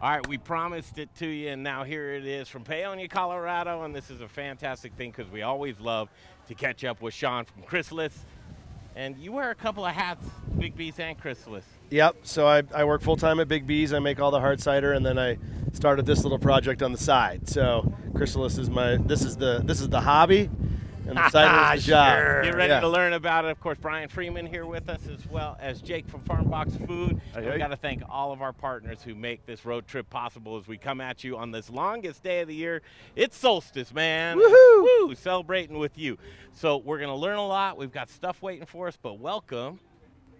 All right, we promised it to you, and now here it is from Paonia, Colorado. And this is a fantastic thing because we always love to catch up with Shawn from Chrysalis. And you wear a couple of hats, Big B's and Chrysalis. Yep. So I, I work full time at Big B's. I make all the hard cider, and then I started this little project on the side. So Chrysalis is my this is the this is the hobby, and the cider is the job. Sure. Get ready Yeah. to learn about it. Of course, Brian Freeman here with us, as well as Jake from Farm Box Food. Hey, And we hey. got to thank all of our partners who make this road trip possible as we come at you on this longest day of the year. It's solstice, man. Woohoo! Woo! Celebrating with you. So we're going to learn a lot. We've got stuff waiting for us, but welcome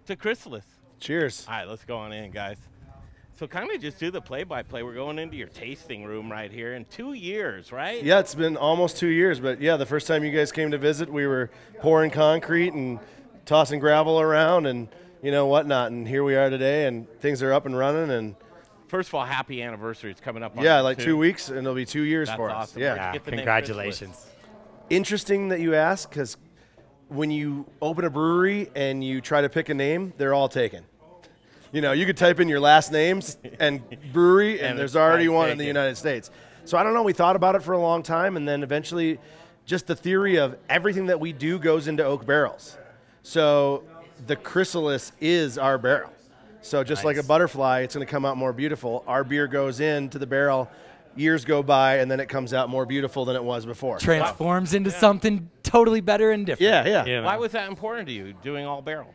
to Chrysalis. Cheers. All right, let's go on in, guys. So kind of just do the play-by-play. We're going into your tasting room right here in two years, right? Yeah, it's been almost two years, but yeah, the first time you guys came to visit, we were pouring concrete and tossing gravel around and you know whatnot, and here we are today, and things are up and running, and First of all, happy anniversary. It's coming up. On yeah, like too. two weeks, and it'll be two years That's for us. Yeah. Yeah, get the congratulations. interesting that you ask because when you open a brewery and you try to pick a name, they're all taken. You know, you could type in your last names and brewery, and, And there's already like one in the. United States. So I don't know. We thought about it for a long time, and then eventually, just the theory of everything that we do goes into oak barrels. So the chrysalis is our barrel. So just like a butterfly, it's going to come out more beautiful. Our beer goes into the barrel. Years go by, and then it comes out more beautiful than it was before. transforms into something totally better and different. yeah, yeah. Yeah. Why was that important to you, doing all barrel?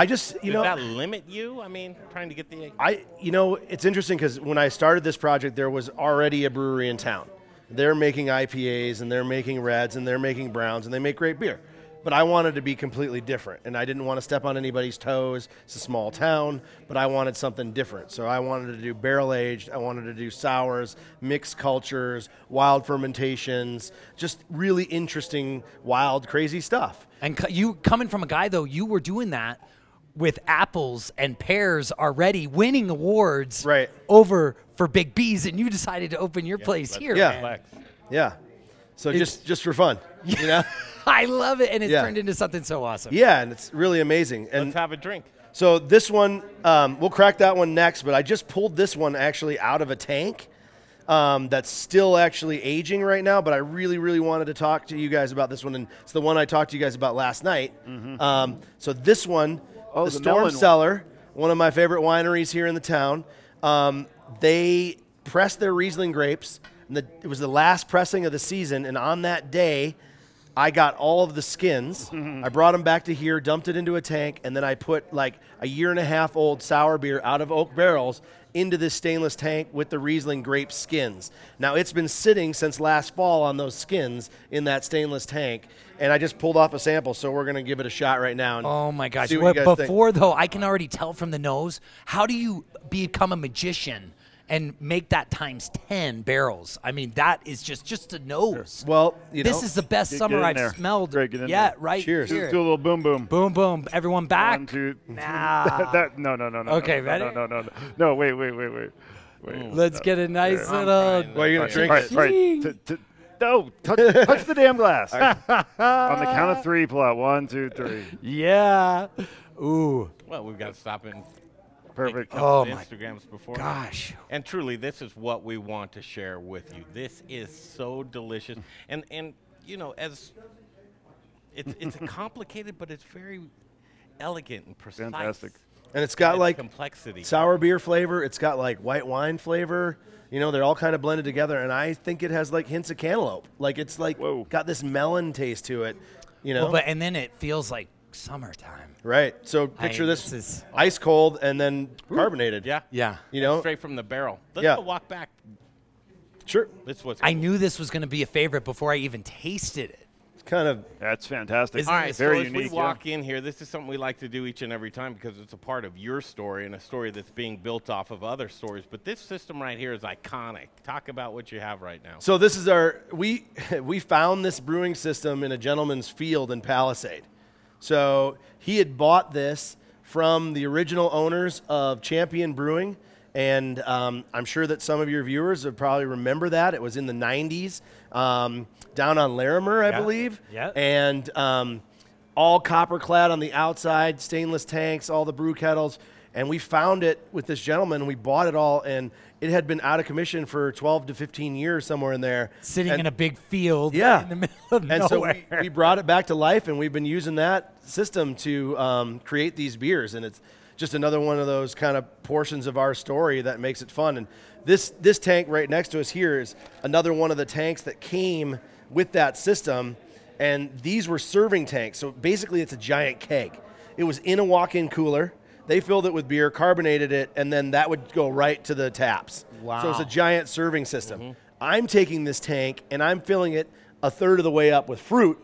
I just, you Did know, that limit you? I mean, trying to get the. I, you know, it's interesting because when I started this project, there was already a brewery in town. They're making IPAs and they're making reds and they're making browns and they make great beer. But I wanted to be completely different and I didn't want to step on anybody's toes. It's a small town, but I wanted something different. So I wanted to do barrel aged, I wanted to do sours, mixed cultures, wild fermentations, just really interesting, wild, crazy stuff. And co- you coming from a guy though, you were doing that with apples and pears already, winning awards Right. over for Big B's, and you decided to open your place here. Yeah. man. Yeah. So It's- just just for fun, you know? I love it, and it's Yeah. turned into something so awesome. yeah, and it's really amazing. And Let's have a drink. So this one, um, we'll crack that one next. But I just pulled this one actually out of a tank um, that's still actually aging right now. But I really, really wanted to talk to you guys about this one, and it's the one I talked to you guys about last night. Um, so this one, Oh, the, the Storm melon one. Cellar, one of my favorite wineries here in the town. Um, they pressed their Riesling grapes, and the, it was the last pressing of the season. And on that day, I got all of the skins. I brought them back to here, dumped it into a tank, and then I put like a year and a half old sour beer out of oak barrels into this stainless tank with the Riesling grape skins. Now it's been sitting since last fall on those skins in that stainless tank, and I just pulled off a sample, so we're gonna give it a shot right now. and Oh my gosh! Well, guys think. before though, I can already tell from the nose. How do you become a magician and make that times ten barrels? I mean, that is just just a nose. Well, you know, this know, is the best Get- summer get I've there. smelled. Greg, get in yeah, there. right. Cheers. here. Do a little boom boom. Boom, boom. Everyone back. One, two. Nah. that, that- no, no, no, no. Okay, no, ready? No, no, no, no. No, wait, wait, wait, wait. Wait. Mm. Let's get a nice I'm little. trying. Well, you're gonna drink right, it. right. Zing. T- t- no, touch, touch the damn glass. On the count of three, pull out one, two, three. Yeah. Ooh. Well, we've got to stop and Perfect. a couple Oh of my Instagrams before. Gosh. And truly, this is what we want to share with you. This is so delicious, and and you know, as it's it's complicated, but it's very elegant and precise. Fantastic. and it's got It's like complexity. sour beer flavor. It's got like white wine flavor. You know, they're all kind of blended together, and I think it has like hints of cantaloupe. Like it's like Whoa. got this melon taste to it. You know, Well, but and then it feels like summertime. right? So picture I- this, this is- ice cold and then carbonated. yeah, Yeah. You know, straight from the barrel. Let's Yeah. go walk back. sure. This is what's I knew this was going to be a favorite before I even tasted it. It's kind of That's fantastic. All right, Very so as unique. we yeah. walk in here, this is something we like to do each and every time because it's a part of your story and a story that's being built off of other stories. But this system right here is iconic. Talk about what you have right now. so. This is our we we found this brewing system in a gentleman's field in Palisade. So he had bought this from the original owners of Champion Brewing. And um, I'm sure that some of your viewers would probably remember that. It was in the 90s um, down on Larimer, I Yeah. believe. Yeah. And um, all copper clad on the outside, stainless tanks, all the brew kettles. And we found it with this gentleman. We bought it all, and it had been out of commission for 12 to 15 years somewhere in there. Sitting And- in a big field yeah. in the middle of and nowhere. so we, we brought it back to life, and we've been using that system to um, create these beers, and it's just another one of those kind of portions of our story that makes it fun. And this this tank right next to us here is another one of the tanks that came with that system, and these were serving tanks. So basically, it's a giant keg. It was in a walk-in cooler. They filled it with beer, carbonated it, and then that would go right to the taps. Wow. So it's a giant serving system. Mm-hmm. I'm taking this tank and I'm filling it a third of the way up with fruit,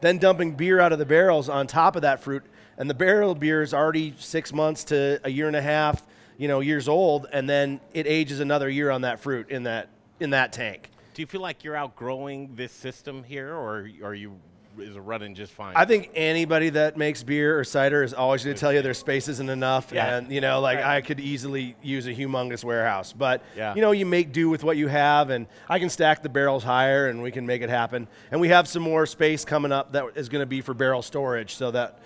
then dumping beer out of the barrels on top of that fruit. And the barrel beer is already six months to a year and a half, you know, years old, and then it ages another year on that fruit in that in that tank. Do you feel like you're outgrowing this system here, or are you is running just fine? I think anybody that makes beer or cider is always going to tell you their space isn't enough, Yeah. and you know, like I could easily use a humongous warehouse, but Yeah. you know, you make do with what you have, and I can stack the barrels higher, and we can make it happen. And we have some more space coming up that is going to be for barrel storage, so that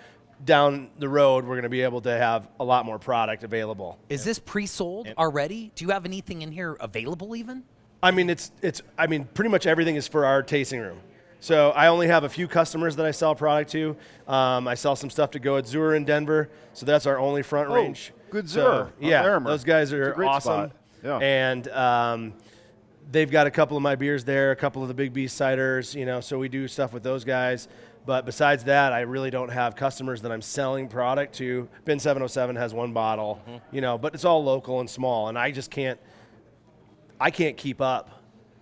down the road we're going to be able to have a lot more product available. Is this pre-sold already? Do you have anything in here available even? I mean, it's it's. I mean, pretty much everything is for our tasting room. So I only have a few customers that I sell product to. Um, I sell some stuff to go at Zur in Denver, so that's our only front Oh, range. good So, Zur on yeah, Larimer. those guys are awesome. spot. Yeah. And um, they've got a couple of my beers there, a couple of the Big B's ciders, you know. So we do stuff with those guys. But besides that, I really don't have customers that I'm selling product to. Bin 707 has one bottle, Mm-hmm. you know, but it's all local and small, and I just can't. I can't keep up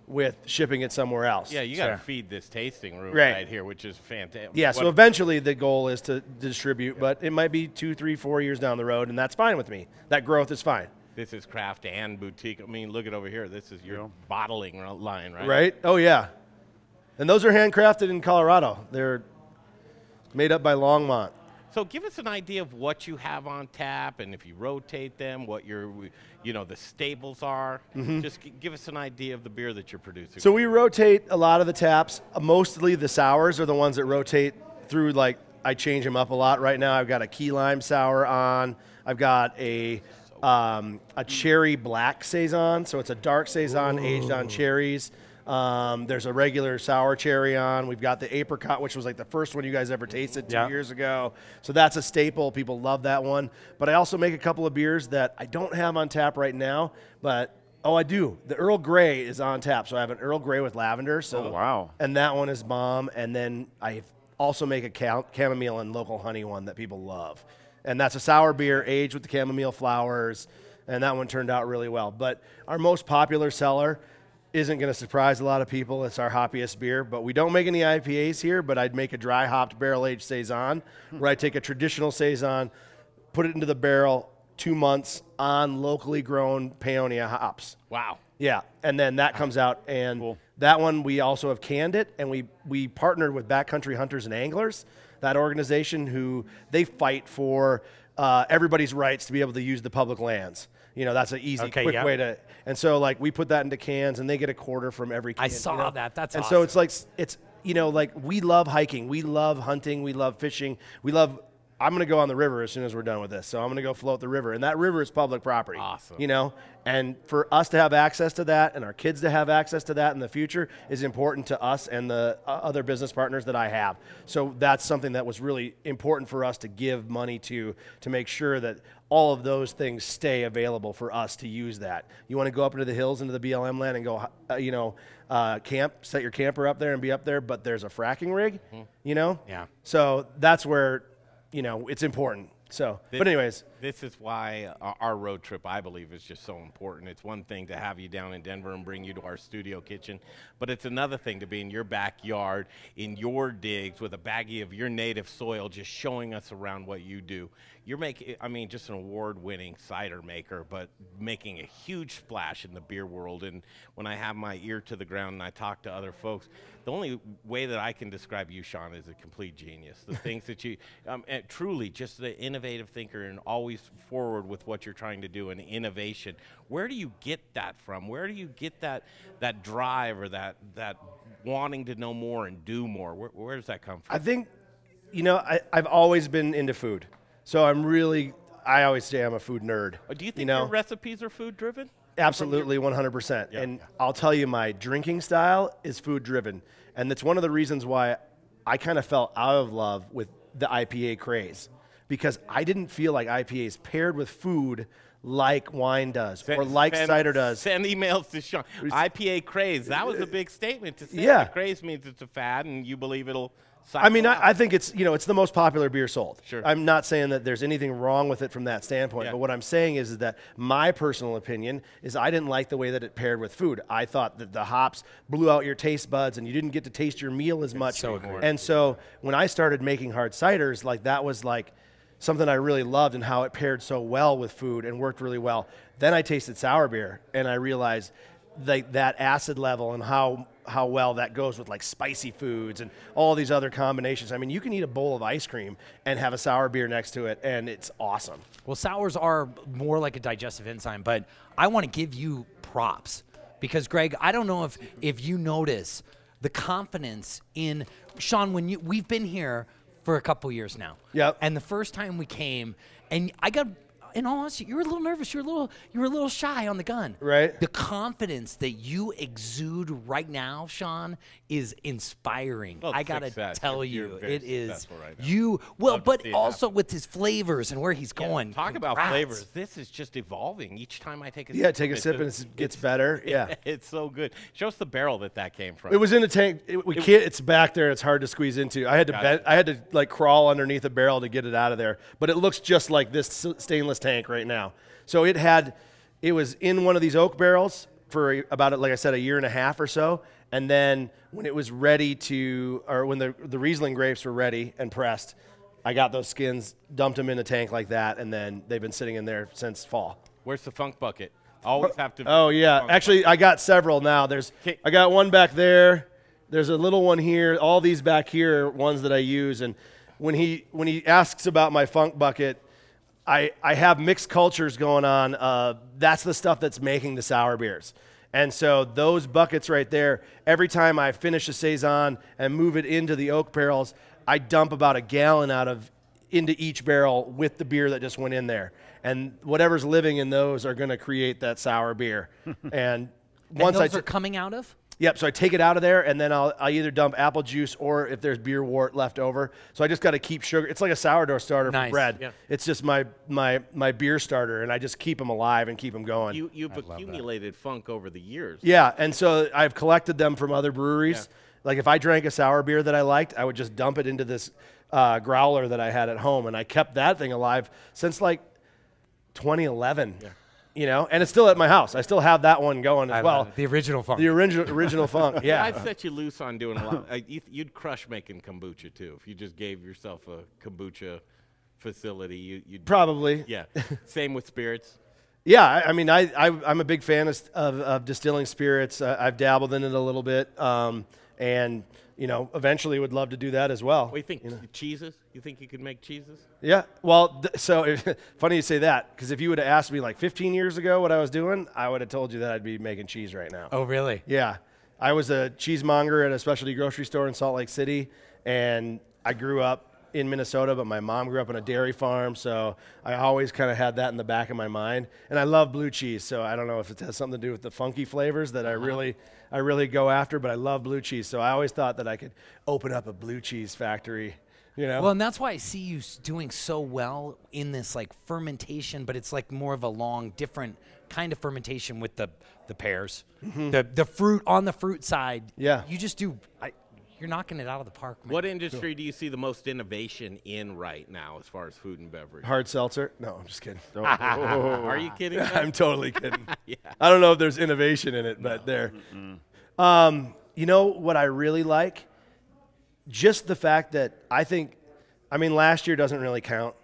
with shipping it somewhere else. yeah, you got to Sure. feed this tasting room Right. right, here, which is fantastic. Yeah, so eventually the goal is to distribute, but it might be two, three, four years down the road, and that's fine with me. That growth is fine. this is craft and boutique. I mean, look at over here. This is your Yeah. bottling line, right? Right? Oh, yeah. And those are handcrafted in Colorado. They're made up by Longmont. So give us an idea of what you have on tap, and if you rotate them, what your, you know, the staples are. Just g- give us an idea of the beer that you're producing. Mm-hmm. So we rotate a lot of the taps. Mostly the sours are the ones that rotate through. Like I change them up a lot. Right now, I've got a key lime sour on. I've got a um, a cherry black saison. So it's a dark saison aged on cherries. Um, there's a regular sour cherry on. We've got the apricot, which was like the first one you guys ever tasted two Yeah. years ago. So that's a staple. People love that one. But I also make a couple of beers that I don't have on tap right now, but Oh, I do. The Earl Grey is on tap, so I have an Earl Grey with lavender. So Oh, wow. and that one is bomb. And then I also make a chamomile and local honey one that people love, and that's a sour beer aged with the chamomile flowers, and that one turned out really well. But our most popular seller isn't going to surprise a lot of people. It's our hoppiest beer, but we don't make any IPAs here. But I'd make a dry hopped barrel aged saison, where I take a traditional saison, put it into the barrel, two months on locally grown Paonia hops. wow. Yeah, and then that comes out, and Cool. that one we also have canned it, and we we partnered with Backcountry Hunters and Anglers, that organization who they fight for uh, everybody's rights to be able to use the public lands. You know, that's an easy, Okay, quick yeah. way to. And so, like, we put that into cans, and they get a quarter from every. can. I you saw know? that. That's and awesome. so it's like it's you know like we love hiking, we love hunting, we love fishing, we love. I'm gonna go on the river as soon as we're done with this, so I'm gonna go float the river, and that river is public property. Awesome. You know, and for us to have access to that, and our kids to have access to that in the future is important to us and the uh, other business partners that I have. So that's something that was really important for us to give money to to make sure that all of those things stay available for us to use that. You want to go up into the hills into the BLM land and go, uh, you know, uh, camp, set your camper up there and be up there, but there's a fracking rig, you know? Yeah. So that's where, you know, it's important. So, but anyways, This is why uh, our road trip, I believe, is just so important. It's one thing to have you down in Denver and bring you to our studio kitchen, but it's another thing to be in your backyard, in your digs, with a baggie of your native soil, just showing us around what you do. You're making, I mean, just an award winning cider maker, but making a huge splash in the beer world. And when I have my ear to the ground and I talk to other folks, the only way that I can describe you, Shawn, is a complete genius. The things that you, um, truly, just the innovative thinker and always forward with what you're trying to do and innovation. Where do you get that from? Where do you get that that drive or that that wanting to know more and do more? Where, where does that come from? I think, you know, I, I've always been into food. So I'm really, I always say I'm a food nerd. Uh, do you think you know? your recipes are food driven? Absolutely, 100%. And I'll tell you, my drinking style is food driven. And that's one of the reasons why I kind of fell out of love with the IPA craze because I didn't feel like IPAs paired with food like wine does or like Send- cider does. Send emails to Shawn. IPA craze. That was a uh, big statement to say. Yeah. Craze means it's a fad, and you believe it'll. I mean. I, I think it's you know it's the most popular beer sold. Sure. I'm not saying that there's anything wrong with it from that standpoint, Yeah. but what I'm saying is, is that my personal opinion is I didn't like the way that it paired with food. I thought that the hops blew out your taste buds and you didn't get to taste your meal as much. so and so when I started making hard ciders, like that was like something I really loved and how it paired so well with food and worked really well. Then I tasted sour beer and I realized like that acid level and how how well that goes with like spicy foods and all these other combinations. I mean, you can eat a bowl of ice cream and have a sour beer next to it and it's awesome. Well, sours are more like a digestive enzyme, but I want to give you props because Greg, I don't know if if you notice the confidence in Shawn when you we've been here for a couple years now. Yep. And the first time we came, and I got. In all honesty, you were a little nervous. You were a little, you were a little shy on the gun. Right. The confidence that you exude right now, Shawn, is inspiring. Well, I gotta fix that. tell You're- you, you're very it is. successful right now. you well, Love but see it also with his flavors and where he's Yeah, going. Talk about flavors. This is just evolving. Each time I take a Yeah, sip, take a sip and it gets better. Yeah. it's so good. Show us the barrel that that came from. It was in a tank. It, we can't. It's back there. It's hard to squeeze into. I had to bend. I had to like crawl underneath a barrel to get it out of there. But it looks just like this stainless tank right now. So it had, it was in one of these oak barrels for about like I said a year and a half or so. And then when it was ready to, or when the the Riesling grapes were ready and pressed, I got those skins, dumped them in a tank like that, and then they've been sitting in there since fall. Where's the funk bucket? Always have to. Oh yeah, actually I got several now. There's. I got one back there. There's a little one here. All these back here are ones that I use. And when he when he asks about my funk bucket, I I have mixed cultures going on. Uh, that's the stuff that's making the sour beers. And so those buckets right there, every time I finish a saison and move it into the oak barrels, I dump about a gallon out of into each barrel with the beer that just went in there. And whatever's living in those are going to create that sour beer. and And once I those are coming out of. Yep. So I take it out of there, and then I'll, I'll either dump apple juice or if there's beer wort left over. So I just got to keep sugar. It's like a sourdough starter Nice. for bread. Yeah. It's just my my my beer starter, and I just keep them alive and keep them going. You, you've accumulated funk over the years. yeah. And so I've collected them from other breweries. Like if I drank a sour beer that I liked, I would just dump it into this uh, growler that I had at home, and I kept that thing alive since like 2011. You know, and it's still at my house. I still have that one going as I well. the original funk. The original original funk. Yeah. I'd set you loose on doing a lot. You, you'd crush making kombucha too if you just gave yourself a kombucha facility. You, you'd Probably. Yeah. Same with spirits. Yeah, I, I mean, I, I I'm a big fan of, of, of distilling spirits. Uh, I've dabbled in it a little bit, um, and you know, eventually would love to do that as well. What do you think? Cheeses? You think you could make cheeses? Yeah. Well, th- so funny you say that because if you would have asked me like 15 years ago what I was doing, I would have told you that I'd be making cheese right now. oh, really? Yeah. I was a cheesemonger at a specialty grocery store in Salt Lake City, and I grew up in Minnesota, but my mom grew up on a dairy farm, so I always kind of had that in the back of my mind. And I love blue cheese, so I don't know if it has something to do with the funky flavors that I really, I really go after, but I love blue cheese, so I always thought that I could open up a blue cheese factory. You know? Well, and that's why I see you doing so well in this like fermentation, but it's like more of a long, different kind of fermentation with the the pears, the the fruit on the fruit side. Mm-hmm. Yeah. you just do. I, you're knocking it out of the park, man. What industry do you see the most innovation in right now as far as food and beverage? Hard seltzer? No, I'm just kidding. Are you kidding? I'm totally kidding. yeah. I don't know if there's innovation in it, but there. Um, you know what I really like? Just the fact that I think, I mean, last year doesn't really count.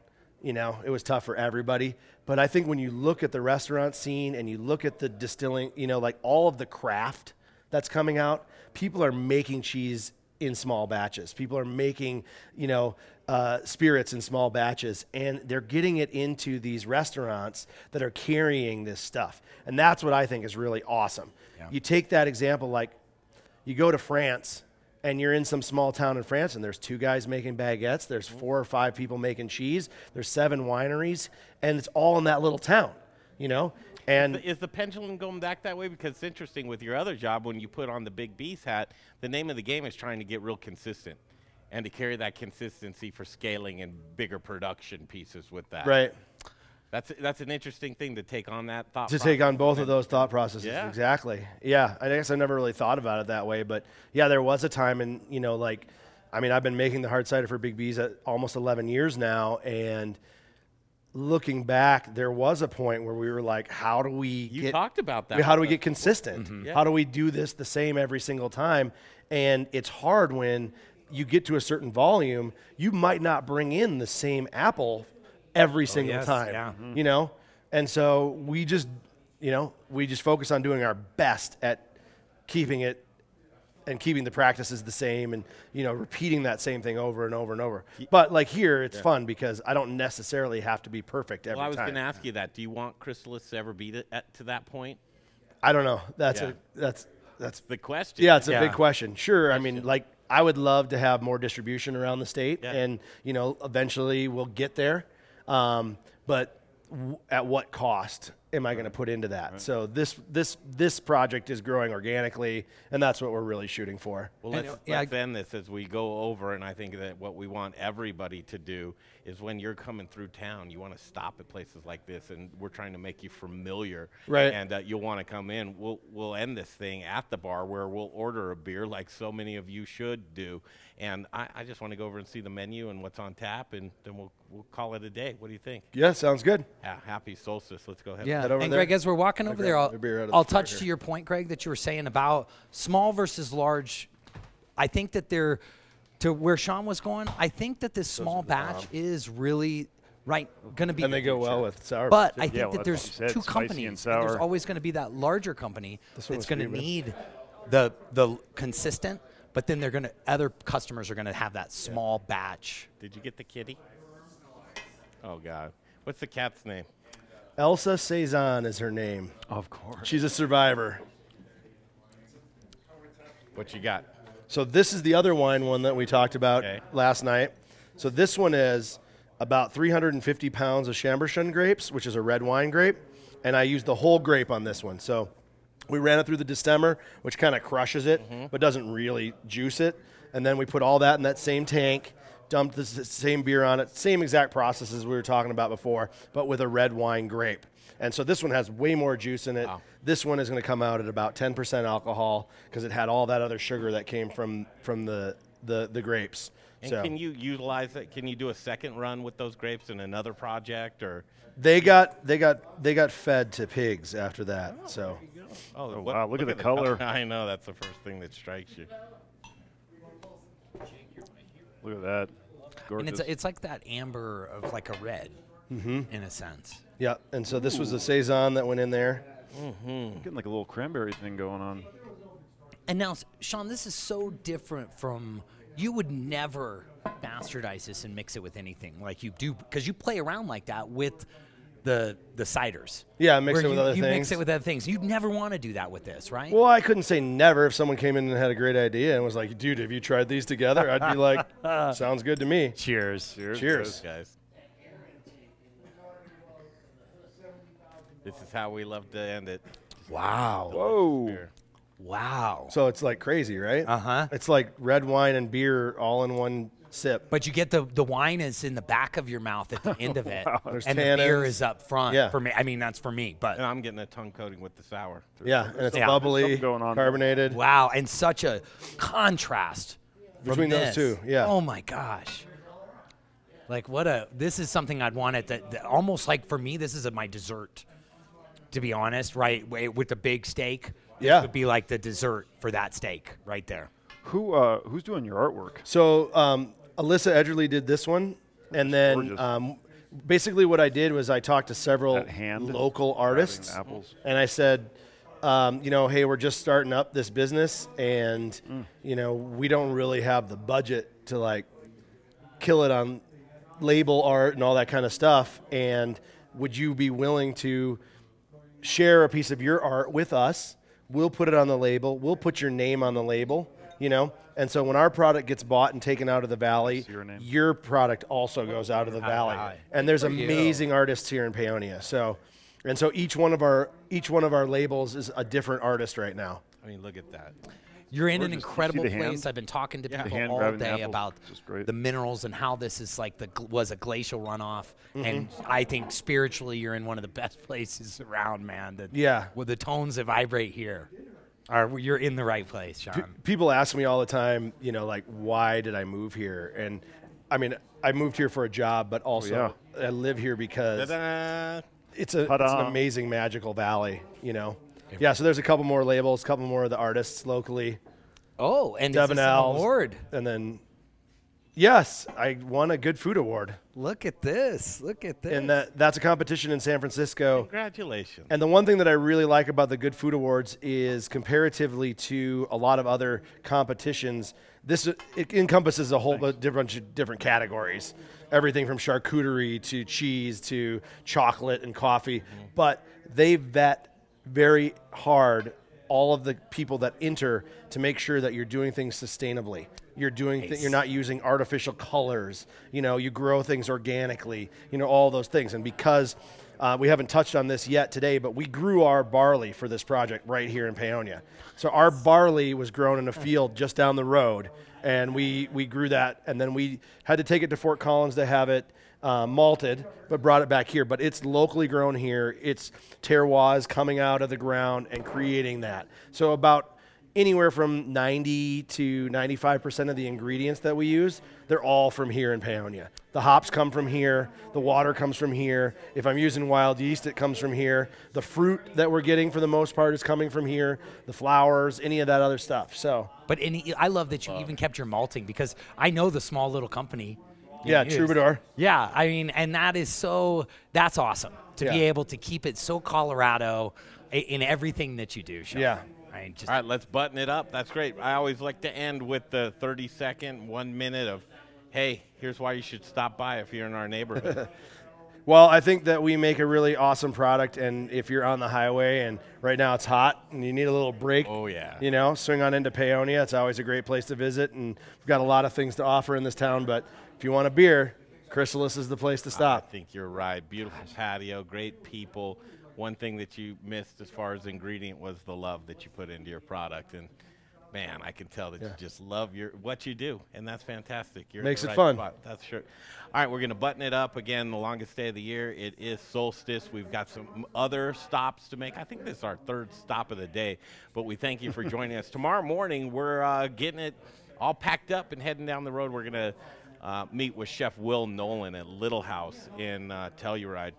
You know, it was tough for everybody. But I think when you look at the restaurant scene and you look at the distilling, you know, like all of the craft that's coming out, people are making cheese in small batches. People are making, you know, uh, spirits in small batches, and they're getting it into these restaurants that are carrying this stuff. And that's what I think is really awesome. You take that example, like you go to France and you're in some small town in France and there's two guys making baguettes, there's four or five people making cheese, there's seven wineries, and it's all in that little town, you know? And Is the pendulum going back that way? Because it's interesting with your other job when you put on the Big B's hat, the name of the game is trying to get real consistent and to carry that consistency for scaling and bigger production pieces with that. right That's that's an interesting thing to take on that thought. to take on both of those thought processes. Yeah. Exactly. Yeah. I guess I never really thought about it that way, but yeah, there was a time, and you know, like, I mean, I've been making the hard cider for Big B's at almost 11 years now, and looking back, there was a point where we were like, how do we You get talked about that. how do we get consistent? Mm-hmm. Yeah. How do we do this the same every single time? And it's hard when you get to a certain volume, you might not bring in the same apple every single yes, time. yeah. You know? And so we just, you know, we just focus on doing our best at keeping it and keeping the practices the same and you know repeating that same thing over and over and over. But like here, it's fun because I don't necessarily have to be perfect every Well, I was going to ask you that. Do you want Chrysalis to ever be to, at, to that point? I don't know. That's Yeah. a that's that's The question. Yeah, it's a Yeah. big question. Sure. I mean, like, I would love to have more distribution around the state, Yeah. and you know, eventually we'll get there. Um, but w- at what cost am I going to put into that? So this this this project is growing organically, and that's what we're really shooting for. Well, let's, uh, yeah, let's end this as we go over, and I think that what we want everybody to do is when you're coming through town, you want to stop at places like this, and we're trying to make you familiar. Right. And uh, you'll want to come in. We'll we'll end this thing at the bar where we'll order a beer, like so many of you should do. And I, I just want to go over and see the menu and what's on tap, and then we'll we'll call it a day. What do you think? Yeah, sounds good. Ha- happy solstice. Let's go ahead. Yeah, Head over and there. Greg, as we're walking over there, I'll, a beer out of the I'll touch here. to your point, Greg, that you were saying about small versus large. I think that they're to where Shawn was going. I think that this small batch is really right going to be. And they go future. well with sour. But I Yeah, think well, that that's there's said, two spicy and companies. and there's sour. always going to be that larger company one that's going to need the the consistent. But then they're going to other customers are going to have that small batch. Did you get the kitty? Oh God. What's the cat's name? Elsa Cezanne is her name. Of course. She's a survivor. What you got? So this is the other wine one that we talked about Okay. last night. So this one is about 350 pounds of Chambourcin grapes, which is a red wine grape, and I used the whole grape on this one. So we ran it through the destemmer, which kind of crushes it, mm-hmm. but doesn't really juice it. And then we put all that in that same tank, dumped the same beer on it, same exact process as we were talking about before, but with a red wine grape. And so this one has way more juice in it. Wow. This one is going to come out at about 10% alcohol because it had all that other sugar that came from from the the, the grapes. And so can you utilize it? Can you do a second run with those grapes in another project or? they got they got they got fed to pigs after that. Oh, so Oh, oh wow, look at the color. I know that's the first thing that strikes you. Look at that. Gorgeous. And it's it's like that amber of like a red, mm-hmm. in a sense. yeah, and so this was the saison that went in there. Mm-hmm. getting like a little cranberry thing going on. And now, Shawn, this is so different from you would never bastardize this and mix it with anything like you do because you play around like that with the the ciders. Yeah, mix it with you, other you mix it with other things. You'd never want to do that with this, right? Well, I couldn't say never if someone came in and had a great idea and was like, "Dude, have you tried these together?" I'd be like, "Sounds good to me." Cheers. Cheers. Cheers. guys. This is how we love to end it. Wow. Whoa. Wow. So it's like crazy, right? Uh-huh. It's like red wine and beer all in one sip. But you get the the wine is in the back of your mouth at the end of it, There's and the beer is up front. Yeah. For me, I mean that's for me. But And I'm getting a tongue coating with the sour. Yeah, and it's Yeah. bubbly, Something going on there. carbonated. Wow, and such a contrast from Between those this. two, yeah. Oh my gosh. Like what a this is something I'd want at the, the almost like for me this is a, my dessert. To be honest, right wa- with the big steak, this Yeah. would be like the dessert for that steak right there. Who uh, who's doing your artwork? So um, Alyssa Edgerly did this one, and then um, basically what I did was I talked to several That hand local artists, apples. and I said, um, you know, hey, we're just starting up this business, and Mm. you know, we don't really have the budget to like kill it on label art and all that kind of stuff. And would you be willing to share a piece of your art with us? We'll put it on the label. We'll put your name on the label, you know? And so when our product gets bought and taken out of the valley, your your product also goes out of the valley. valley. And there's Good you. amazing artists here in Paonia. So And so each one of our each one of our labels is a different artist right now. I mean, look at that. You're in an Gorgeous. You see incredible the hand? place. I've been talking to Yeah. people all day apples, about the minerals and how this is like the was a glacial runoff. Mm-hmm. And I think spiritually, you're in one of the best places around, man. That Yeah. with the tones that vibrate here, are you're in the right place, Shawn. People ask me all the time, you know, like why did I move here? And I mean, I moved here for a job, but also oh, I live here because Ta-da! it's a Ta-da. an amazing magical valley, you know. Yeah, so there's a couple more labels, a couple more of the artists locally, Oh, and Devin is this an award? and then yes, I won a good food award, Look at this! Look at this! and that that's a competition in San Francisco. Congratulations. And the one thing that I really like about the Good Food Awards is comparatively to a lot of other competitions, this it encompasses a whole bunch of different categories. Everything from charcuterie to cheese to chocolate and coffee. Mm-hmm. But they vet very hard all of the people that enter to make sure that you're doing things sustainably. You're doing Nice. you're not using artificial colors. You know, you grow things organically. You know, all those things. And because uh, we haven't touched on this yet today, but we grew our barley for this project right here in Paonia. So our barley was grown in a field just down the road, and we we grew that, and then we had to take it to Fort Collins to have it uh, malted, but brought it back here. But it's locally grown here. It's terroirs coming out of the ground and creating that. So about anywhere from 90 to 95% of the ingredients that we use, they're all from here in Paonia. The hops come from here, the water comes from here. If I'm using wild yeast, it comes from here. The fruit that we're getting for the most part is coming from here, the flowers, any of that other stuff. So, But any, I love that you uh, even kept your malting because I know the small little company. yeah. Troubadour. Yeah, I mean, and that is so. That's awesome to be able to keep it so Colorado in everything that you do. Shawn. Yeah. Right. Just, All right, let's button it up. That's great. I always like to end with the 30 second, one minute of, hey, here's why you should stop by if you're in our neighborhood. Well, I think that we make a really awesome product, and if you're on the highway and right now it's hot and you need a little break, Oh, yeah. you know, swing on into Paonia. It's always a great place to visit, and we've got a lot of things to offer in this town. But if you want a beer, Chrysalis is the place to stop. I think you're right. Beautiful patio, great people. One thing that you missed as far as ingredient was the love that you put into your product, and man, I can tell that you just love your what you do, and that's fantastic. You're Makes it right fun. spot. That's sure. All right, we're gonna button it up again. The longest day of the year. It is solstice. We've got some other stops to make. I think this is our third stop of the day, but we thank you for joining us. Tomorrow morning, we're uh, getting it all packed up and heading down the road. We're gonna uh, meet with Chef Will Nolan at Little House in uh, Telluride.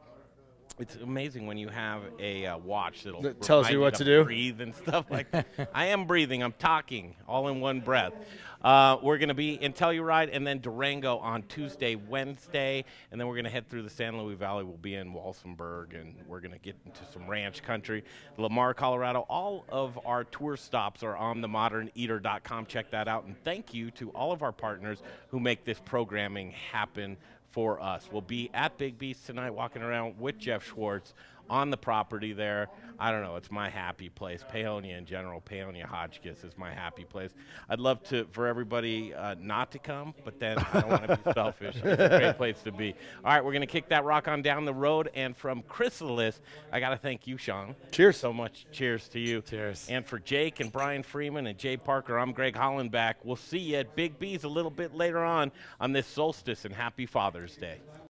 It's amazing when you have a uh, watch that'll That tells you what to do? breathe and stuff like. I am breathing. I'm talking all in one breath. Uh, we're going to be in Telluride and then Durango on Tuesday, Wednesday, and then we're going to head through the San Luis Valley. We'll be in Walsenburg, and we're going to get into some ranch country, Lamar, Colorado. All of our tour stops are on themoderneater.com. Check that out, and thank you to all of our partners who make this programming happen for us. We'll be at Big B's tonight, walking around with Jeff Schwartz on the property there. I don't know, it's my happy place. Paonia in general, Paonia Hotchkiss is my happy place. I'd love to for everybody uh, not to come, but then I don't want to be selfish. It's a great place to be. All right, we're gonna kick that rock on down the road, and from Chrysalis, I gotta thank you, Shawn. Cheers. So much. Cheers to you. Cheers. And for Jake and Brian Freeman and Jay Parker, I'm Greg Hollenbach. We'll see you at Big B's a little bit later on on this solstice, and happy Father's Day.